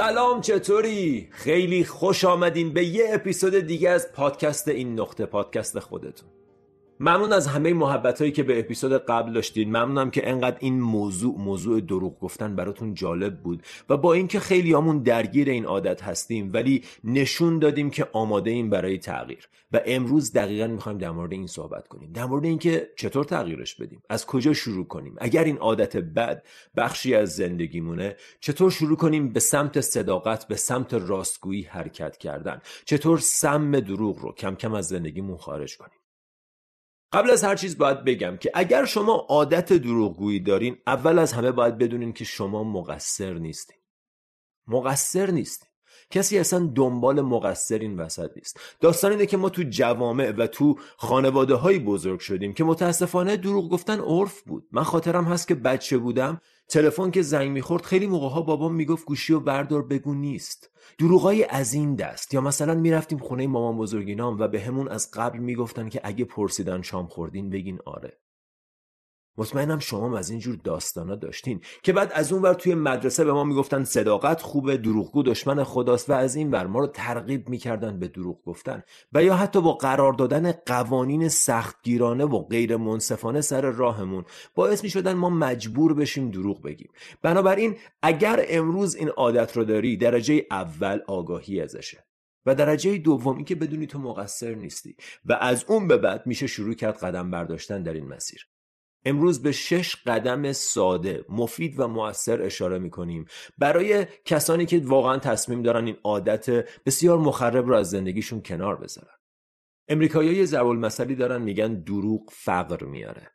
سلام چطوری؟ خیلی خوش آمدین به یه اپیزود دیگه از پادکست این نقطه پادکست خودتون ممنون از همه محبت هایی که به اپیزود قبل داشتین. ممنونم که انقدر این موضوع موضوع دروغ گفتن براتون جالب بود و با اینکه خیلی همون درگیر این عادت هستیم ولی نشون دادیم که آماده ایم برای تغییر. و امروز دقیقا می‌خوایم در مورد این صحبت کنیم. در مورد اینکه چطور تغییرش بدیم. از کجا شروع کنیم. اگر این عادت بد بخشی از زندگیمونه چطور شروع کنیم به سمت صداقت به سمت راستگویی حرکت کردن؟ چطور سم دروغ رو کم کم از زندگیمون خارج کنیم؟ قبل از هر چیز باید بگم که اگر شما عادت دروغگویی دارین اول از همه باید بدونین که شما مقصر نیستین. مقصر نیستین. کسی اصلا دنبال مقصر این وسط نیست. داستان اینه که ما تو جوامع و تو خانواده های بزرگ شدیم که متاسفانه دروغ گفتن عرف بود. من خاطرم هست که بچه بودم تلفن که زنگ می‌خورد خیلی موقع ها بابام می‌گفت گوشی و بردار بگو نیست. دروغای از این دست. یا مثلا می‌رفتیم خونه مامان بزرگینام و به همون از قبل می‌گفتن که اگه پرسیدن شام خوردین بگین آره. مطمئنم شما از اینجور داستانا داشتین. که بعد از اون ور توی مدرسه به ما می‌گفتن صداقت خوبه دروغگو دشمن خداست و از این ور ما رو ترغیب می‌کردن به دروغ گفتن. و یا حتی با قرار دادن قوانین سختگیرانه و غیر منصفانه سر راهمون باعث می‌شدن ما مجبور بشیم دروغ بگیم. بنابراین اگر امروز این عادت رو داری درجه اول آگاهی ازشه. و درجه دوم این که بدونی تو مقصر نیستی. و از اون به بعد میشه شروع کرد قدم برداشتن در این مسیر. امروز به شش قدم ساده مفید و موثر اشاره می‌کنیم. برای کسانی که واقعا تصمیم دارن این عادت بسیار مخرب رو از زندگیشون کنار بذارن. امریکایی ضرب المثلی دارن میگن دروغ فقر میاره.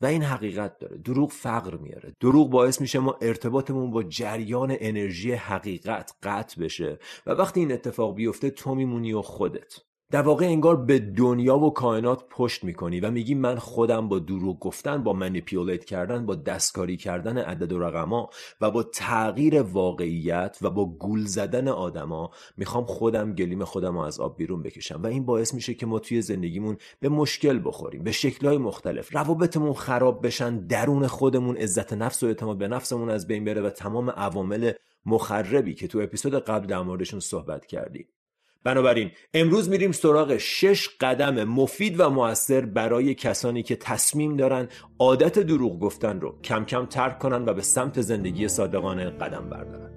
و این حقیقت داره دروغ فقر میاره. دروغ باعث میشه ما ارتباطمون با جریان انرژی حقیقت قطع بشه و وقتی این اتفاق بیفته تو میمونی و خودت. در واقع انگار به دنیا و کائنات پشت می‌کنی و میگی من خودم با دروغ گفتن با منیپیولیت کردن با دستکاری کردن عدد و رقما و با تغییر واقعیت و با گول زدن آدما می‌خوام خودم گلیم خودم رو از آب بیرون بکشم. و این باعث میشه که ما توی زندگیمون به مشکل بخوریم به شکلهای مختلف. روابطمون خراب بشن درون خودمون عزت نفس و اعتماد به نفسمون از بین بره و تمام عوامل مخربی که تو اپیزود قبل در موردشون صحبت کردیم. بنابراین امروز میریم سراغ شش قدم مفید و موثر برای کسانی که تصمیم دارن عادت دروغ گفتن رو کم کم ترک کنن و به سمت زندگی صادقانه قدم بردارن.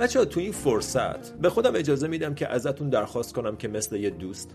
بچه تو این فرصت به خودم اجازه میدم که ازتون درخواست کنم که مثل یه دوست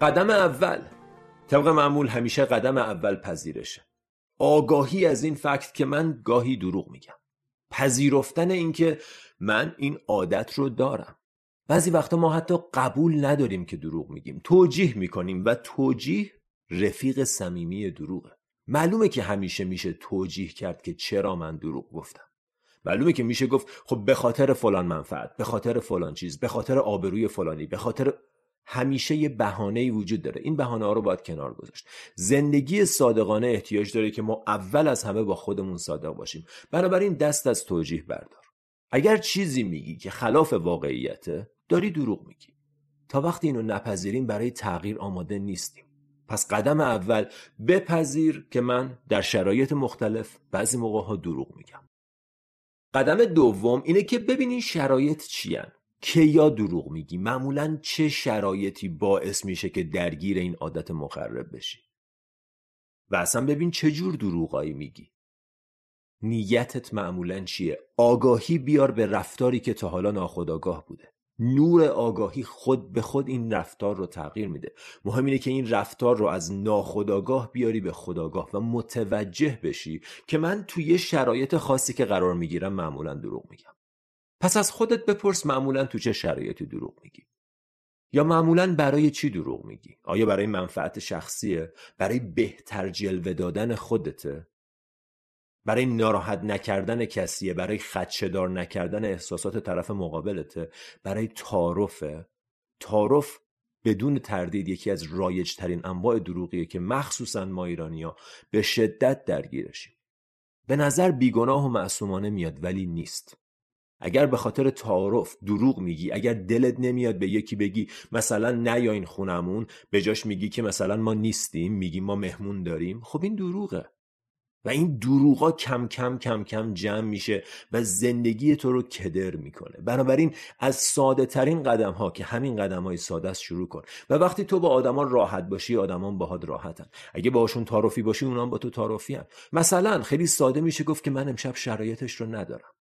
قدم اول. طبق معمول همیشه قدم اول پذیرشه. آگاهی از این فکت که من گاهی دروغ میگم. پذیرفتن اینکه من این عادت رو دارم. بعضی وقتا ما حتی قبول نداریم که دروغ میگیم. توجیه می‌کنیم و توجیه رفیق صمیمی دروغه. معلومه که همیشه میشه توجیه کرد که چرا من دروغ گفتم. معلومه که میشه گفت خب به خاطر فلان منفعت به خاطر فلان چیز به خاطر آبروی فلانی به خاطر همیشه یه بهانه وجود داره. این بهانه ها رو باید کنار گذاشت. زندگی صادقانه احتیاج داره که ما اول از همه با خودمون صادق باشیم. بنابراین دست از توجیه بردار. اگر چیزی میگی که خلاف واقعیته داری دروغ میگی. تا وقتی اینو نپذیریم برای تغییر آماده نیستیم. پس قدم اول بپذیر که من در شرایط مختلف بعضی موقع ها دروغ میگم. قدم دوم اینه که ببینی شرایط چیان که یا دروغ میگی؟ معمولا چه شرایطی باعث میشه که درگیر این عادت مخرب بشی؟ و اصلا ببین چه جور دروغایی میگی. نیتت معمولا چیه؟ آگاهی بیار به رفتاری که تا حالا ناخودآگاه بوده. نور آگاهی خود به خود این رفتار رو تغییر میده. مهم اینه که این رفتار رو از ناخودآگاه بیاری به خداگاه و متوجه بشی که من توی شرایط خاصی که قرار می‌گیرم معمولا دروغ میگم. پس از خودت بپرس معمولا تو چه شرایطی دروغ میگی. یا معمولا برای چی دروغ میگی؟ آیا برای منفعت شخصیه؟ برای بهتر جلوه دادن خودته؟ برای ناراحت نکردن کسیه؟ برای خدشدار نکردن احساسات طرف مقابلته؟ برای تعارفه؟ تعارف بدون تردید یکی از رایج ترین انواع دروغیه که مخصوصا ما ایرانیا به شدت درگیرشیم. به نظر بیگناه و معصومانه میاد ولی نیست. اگر به خاطر تعارف دروغ میگی اگر دلت نمیاد به یکی بگی مثلا نیا این خونمون به جاش میگی که مثلا ما نیستیم میگی ما مهمون داریم خب این دروغه. و این دروغا کم کم کم کم جمع میشه و زندگی تو رو کدر می‌کنه. بنابراین از ساده ترین قدم ها که همین قدم های ساده است شروع کن. و وقتی تو با آدما راحت باشی آدمان باهات راحتن. اگه باهاشون تعارفی باشی اونام با تو تعارفی. مثلا خیلی ساده میشه گفت که من امشب شرایطش رو ندارم.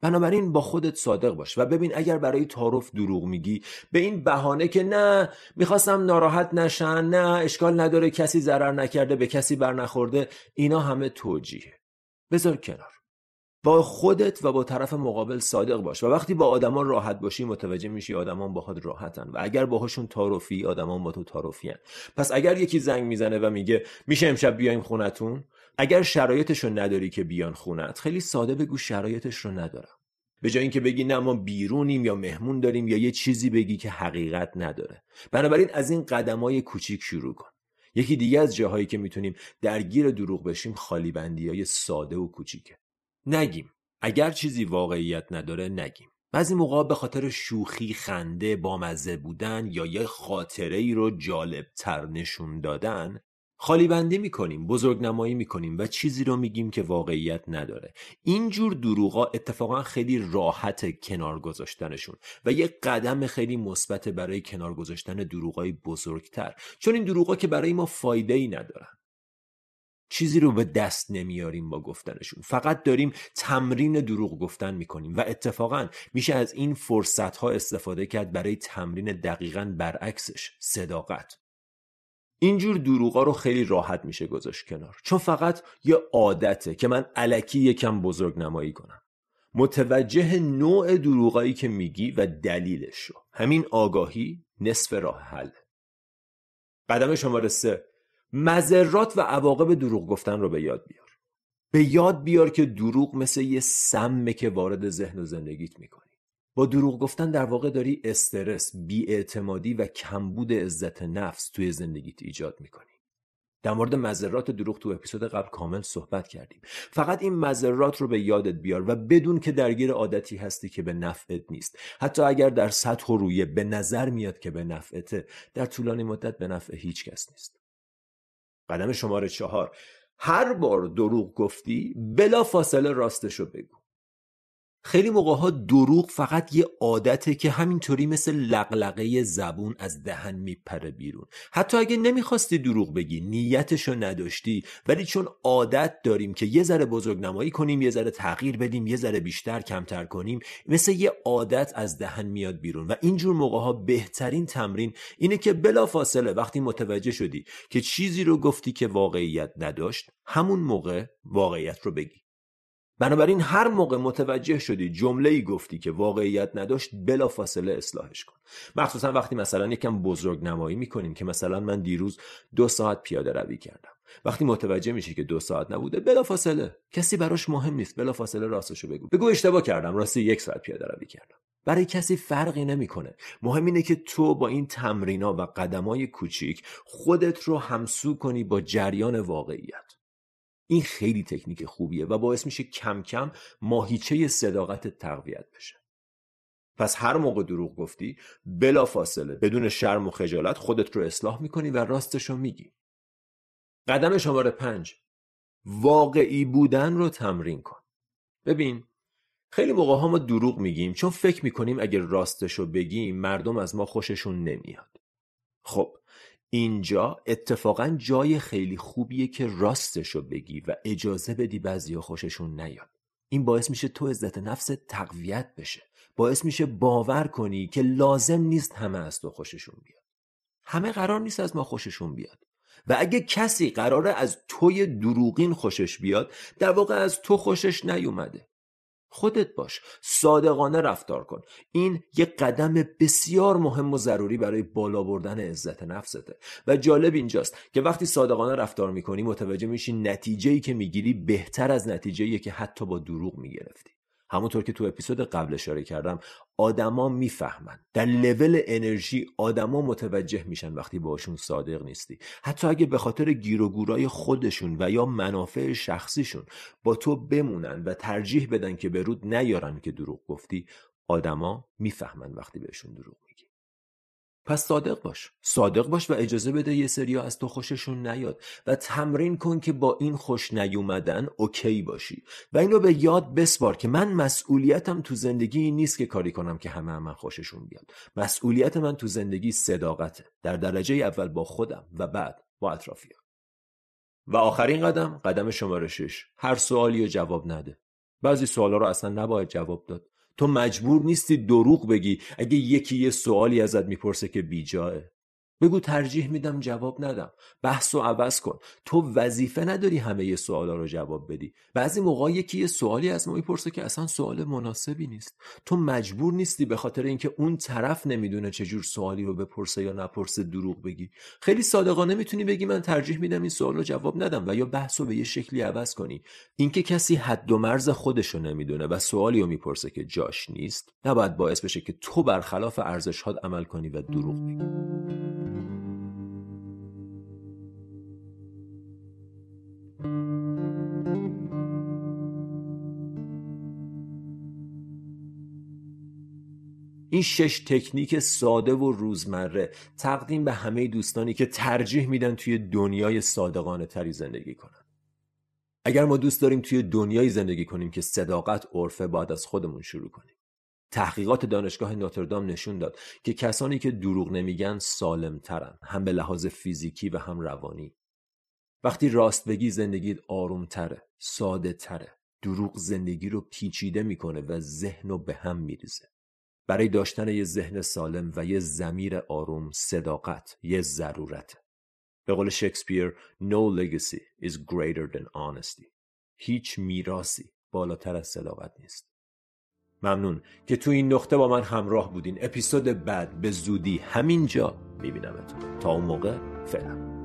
بنابراین با خودت صادق باش و ببین اگر برای تعارف دروغ میگی به این بهانه که نه می‌خواستم ناراحت نشن نه اشکال نداره کسی ضرر نکرده به کسی بر نخورده اینا همه توجیه بذار کنار. با خودت و با طرف مقابل صادق باش و وقتی با آدمان راحت باشی متوجه میشی آدمان باهات راحتن و اگر باهاشون تعارفی آدمان با تو تعارفی پس اگر یکی زنگ می‌زنه و میگه میشه امشب بیایم خونتون؟ اگر شرایطش رو نداری که بیان خونت خیلی ساده بگو شرایطش رو ندارم. به جای اینکه بگی نه ما بیرونیم یا مهمون داریم یا یه چیزی بگی که حقیقت نداره. بنابراین از این قدمای کوچیک شروع کن. یکی دیگه از جاهایی که می‌تونیم درگیر دروغ بشیم خالی بندی های ساده و کوچیکه. نگیم. اگر چیزی واقعیت نداره نگیم. بعضی موقع به خاطر شوخی خنده بامزه بودن یا یه خاطره ای رو جالب تر نشون دادن خالی بندی می‌کنیم بزرگ نمایی می‌کنیم و چیزی رو میگیم که واقعیت نداره. اینجور دروغا اتفاقا خیلی راحت کنار گذاشتنشون و یه قدم خیلی مثبت برای کنار گذاشتن دروغای بزرگتر. چون این دروغا که برای ما فایده ای ندارن. چیزی رو به دست نمیاریم با گفتنشون. فقط داریم تمرین دروغ گفتن می‌کنیم و اتفاقا میشه از این فرصت ها استفاده کرد برای تمرین دقیقا برعکسش صداقت. اینجور دروغا رو خیلی راحت میشه گذاشت کنار. چون فقط یه عادته که من علکی یکم بزرگ نمایی کنم. متوجه نوع دروغایی که میگی و دلیلش رو. همین آگاهی نصف راه حل. قدم شماره سه. مذرات و عواقب دروغ گفتن رو به یاد بیار. به یاد بیار که دروغ مثل یه سمه که وارد ذهن و زندگیت می‌کنی با دروغ گفتن در واقع داری استرس، بیاعتمادی و کمبود عزت نفس توی زندگیت ایجاد می‌کنی. در مورد مذرات دروغ تو اپیزود قبل کامل صحبت کردیم. فقط این مذرات رو به یادت بیار و بدون که درگیر عادتی هستی که به نفعت نیست. حتی اگر در سطح و رویه به نظر میاد که به نفعته، در طولانی مدت به نفع هیچ کس نیست. قدم شماره چهار هر بار دروغ گفتی بلا فاصله راستشو بگو. خیلی موقع ها دروغ فقط یه عادته که همینطوری مثل لقلقه زبون از دهن میپره بیرون. حتی اگه نمی‌خواستی دروغ بگی نیتشو نداشتی ولی چون عادت داریم که یه ذره بزرگ نمایی کنیم یه ذره تغییر بدیم یه ذره بیشتر کمتر کنیم مثل یه عادت از دهن میاد بیرون. و اینجور موقع ها بهترین تمرین اینه که بلا فاصله وقتی متوجه شدی که چیزی رو گفتی که واقعیت نداشت همون موقع واقعیت رو بگی. بنابراین هر موقع متوجه شدی جمله ای گفتی که واقعیت نداشت بلا فاصله اصلاحش کن. مخصوصا وقتی مثلا یکم بزرگ نمایی می‌کنیم که مثلا من دیروز دو ساعت پیاده روی کردم. وقتی متوجه میشی که دو ساعت نبوده بلا فاصله کسی براش مهم نیست بلا فاصله راستشو بگو. بگو اشتباه کردم راستی یک ساعت پیاده روی کردم. برای کسی فرقی نمی‌کنه. مهم اینه که تو با این تمرینا و قدمای کوچیک خودت رو همسو کنی با جریان واقعیت. این خیلی تکنیک خوبیه و باعث میشه کم کم ماهیچه صداقت تقویت بشه. پس هر موقع دروغ گفتی بلا فاصله بدون شرم و خجالت خودت رو اصلاح می‌کنی و راستش رو میگی. قدم شماره پنج. واقعی بودن رو تمرین کن. ببین خیلی موقع ها ما دروغ میگیم چون فکر می‌کنیم اگر راستش رو بگیم مردم از ما خوششون نمیاد. خب اینجا اتفاقا جای خیلی خوبیه که راستش رو بگی و اجازه بدی بعضی خوششون نیاد. این باعث میشه تو عزت نفس تقویت بشه. باعث میشه باور کنی که لازم نیست همه از تو خوششون بیاد. همه قرار نیست از ما خوششون بیاد. و اگه کسی قراره از توی دروغین خوشش بیاد در واقع از تو خوشش نیومده. خودت باش. صادقانه رفتار کن. این یه قدم بسیار مهم و ضروری برای بالا بردن عزت نفسته و جالب اینجاست که وقتی صادقانه رفتار می‌کنی متوجه میشی نتیجه ای که می‌گیری بهتر از نتیجه که حتی با دروغ می‌گرفتی. همونطور که تو اپیزود قبل اشاره کردم آدما می‌فهمن. در لول انرژی آدما متوجه میشن وقتی باشون صادق نیستی. حتی اگه به خاطر گیر و گورای خودشون و یا منافع شخصیشون با تو بمونن و ترجیح بدن که به رود نیارن که دروغ گفتی آدما می‌فهمن وقتی بهشون دروغ پس صادق باش. صادق باش و اجازه بده یه سریا از تو خوششون نیاد. و تمرین کن که با این خوش نیومدن اوکی باشی. و اینو به یاد بسپار که من مسئولیتم تو زندگی نیست که کاری کنم که همه هم من خوششون بیاد. مسئولیت من تو زندگی صداقته. در درجه اول با خودم و بعد با اطرافیان. و آخرین قدم قدم شماره شش. هر سوالی رو جواب نده. بعضی سوالا رو اصلا نباید جواب داد. تو مجبور نیستی دروغ بگی. اگه یکی یه سوالی ازت می‌پرسه که بیجاه بگو ترجیح میدم جواب ندم. بحث و عوض کن. تو وظیفه نداری همه سوالا رو جواب بدی. بعضی موقع یکی یه سوالی از ما می‌پرسه که اصلا سوال مناسبی نیست. تو مجبور نیستی به خاطر اینکه اون طرف نمی‌دونه چجور سوالی رو بپرسه یا نپرسه دروغ بگی. خیلی صادقانه می‌تونی بگی من ترجیح میدم این سوال رو جواب ندم و یا بحث رو به یه شکلی عوض کنی. اینکه کسی حد و مرز خودش رو نمی‌دونه و سوالی رو می‌پرسه که جاش نیست نباید باعث بشه که تو برخلاف ارزشات عمل کنی و دروغ بگی. این شش تکنیک ساده و روزمره تقدیم به همه دوستانی که ترجیح میدن توی دنیای صادقانه تری زندگی کنن. اگر ما دوست داریم توی دنیای زندگی کنیم که صداقت عرفه باید از خودمون شروع کنیم. تحقیقات دانشگاه نوتردام نشون داد که کسانی که دروغ نمیگن سالم ترن هم به لحاظ فیزیکی و هم روانی. وقتی راست بگی زندگیت آروم تره ساده تره دروغ زندگی رو پیچیده می‌کنه و ذهن رو به هم میریزه. برای داشتن یه ذهن سالم و یه زمیر آروم صداقت یه ضرورت. به قول شکسپیر No legacy is greater than honesty. هیچ میراسی بالاتر از صداقت نیست. ممنون که تو این نقطه با من همراه بودین. اپیزود بعد به زودی همینجا میبینمتون. تا اون موقع فعلا.